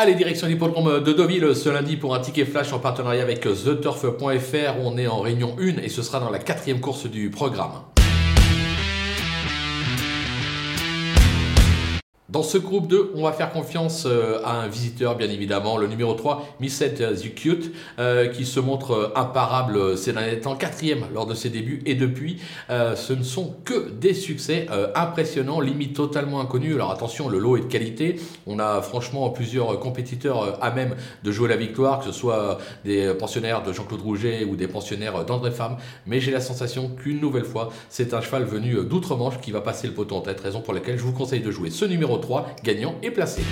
Allez, direction l'hippodrome de Deauville ce lundi pour un ticket flash en partenariat avec TheTurf.fr. On est en réunion 1 et ce sera dans la quatrième course du programme. Dans ce groupe 2, on va faire confiance euh, à un visiteur, bien évidemment, le numéro 3, Misset Zukut, euh, qui se montre euh, imparable ces derniers temps, quatrième lors de ses débuts, et depuis, ce ne sont que des succès impressionnants, limite totalement inconnus. Alors attention, le lot est de qualité. On a franchement plusieurs compétiteurs à même de jouer la victoire, que ce soit des pensionnaires de Jean-Claude Rouget ou des pensionnaires d'André Femme, mais j'ai la sensation qu'une nouvelle fois, c'est un cheval venu d'outre-Manche qui va passer le poteau en tête, raison pour laquelle je vous conseille de jouer ce numéro 3, gagnant et placé.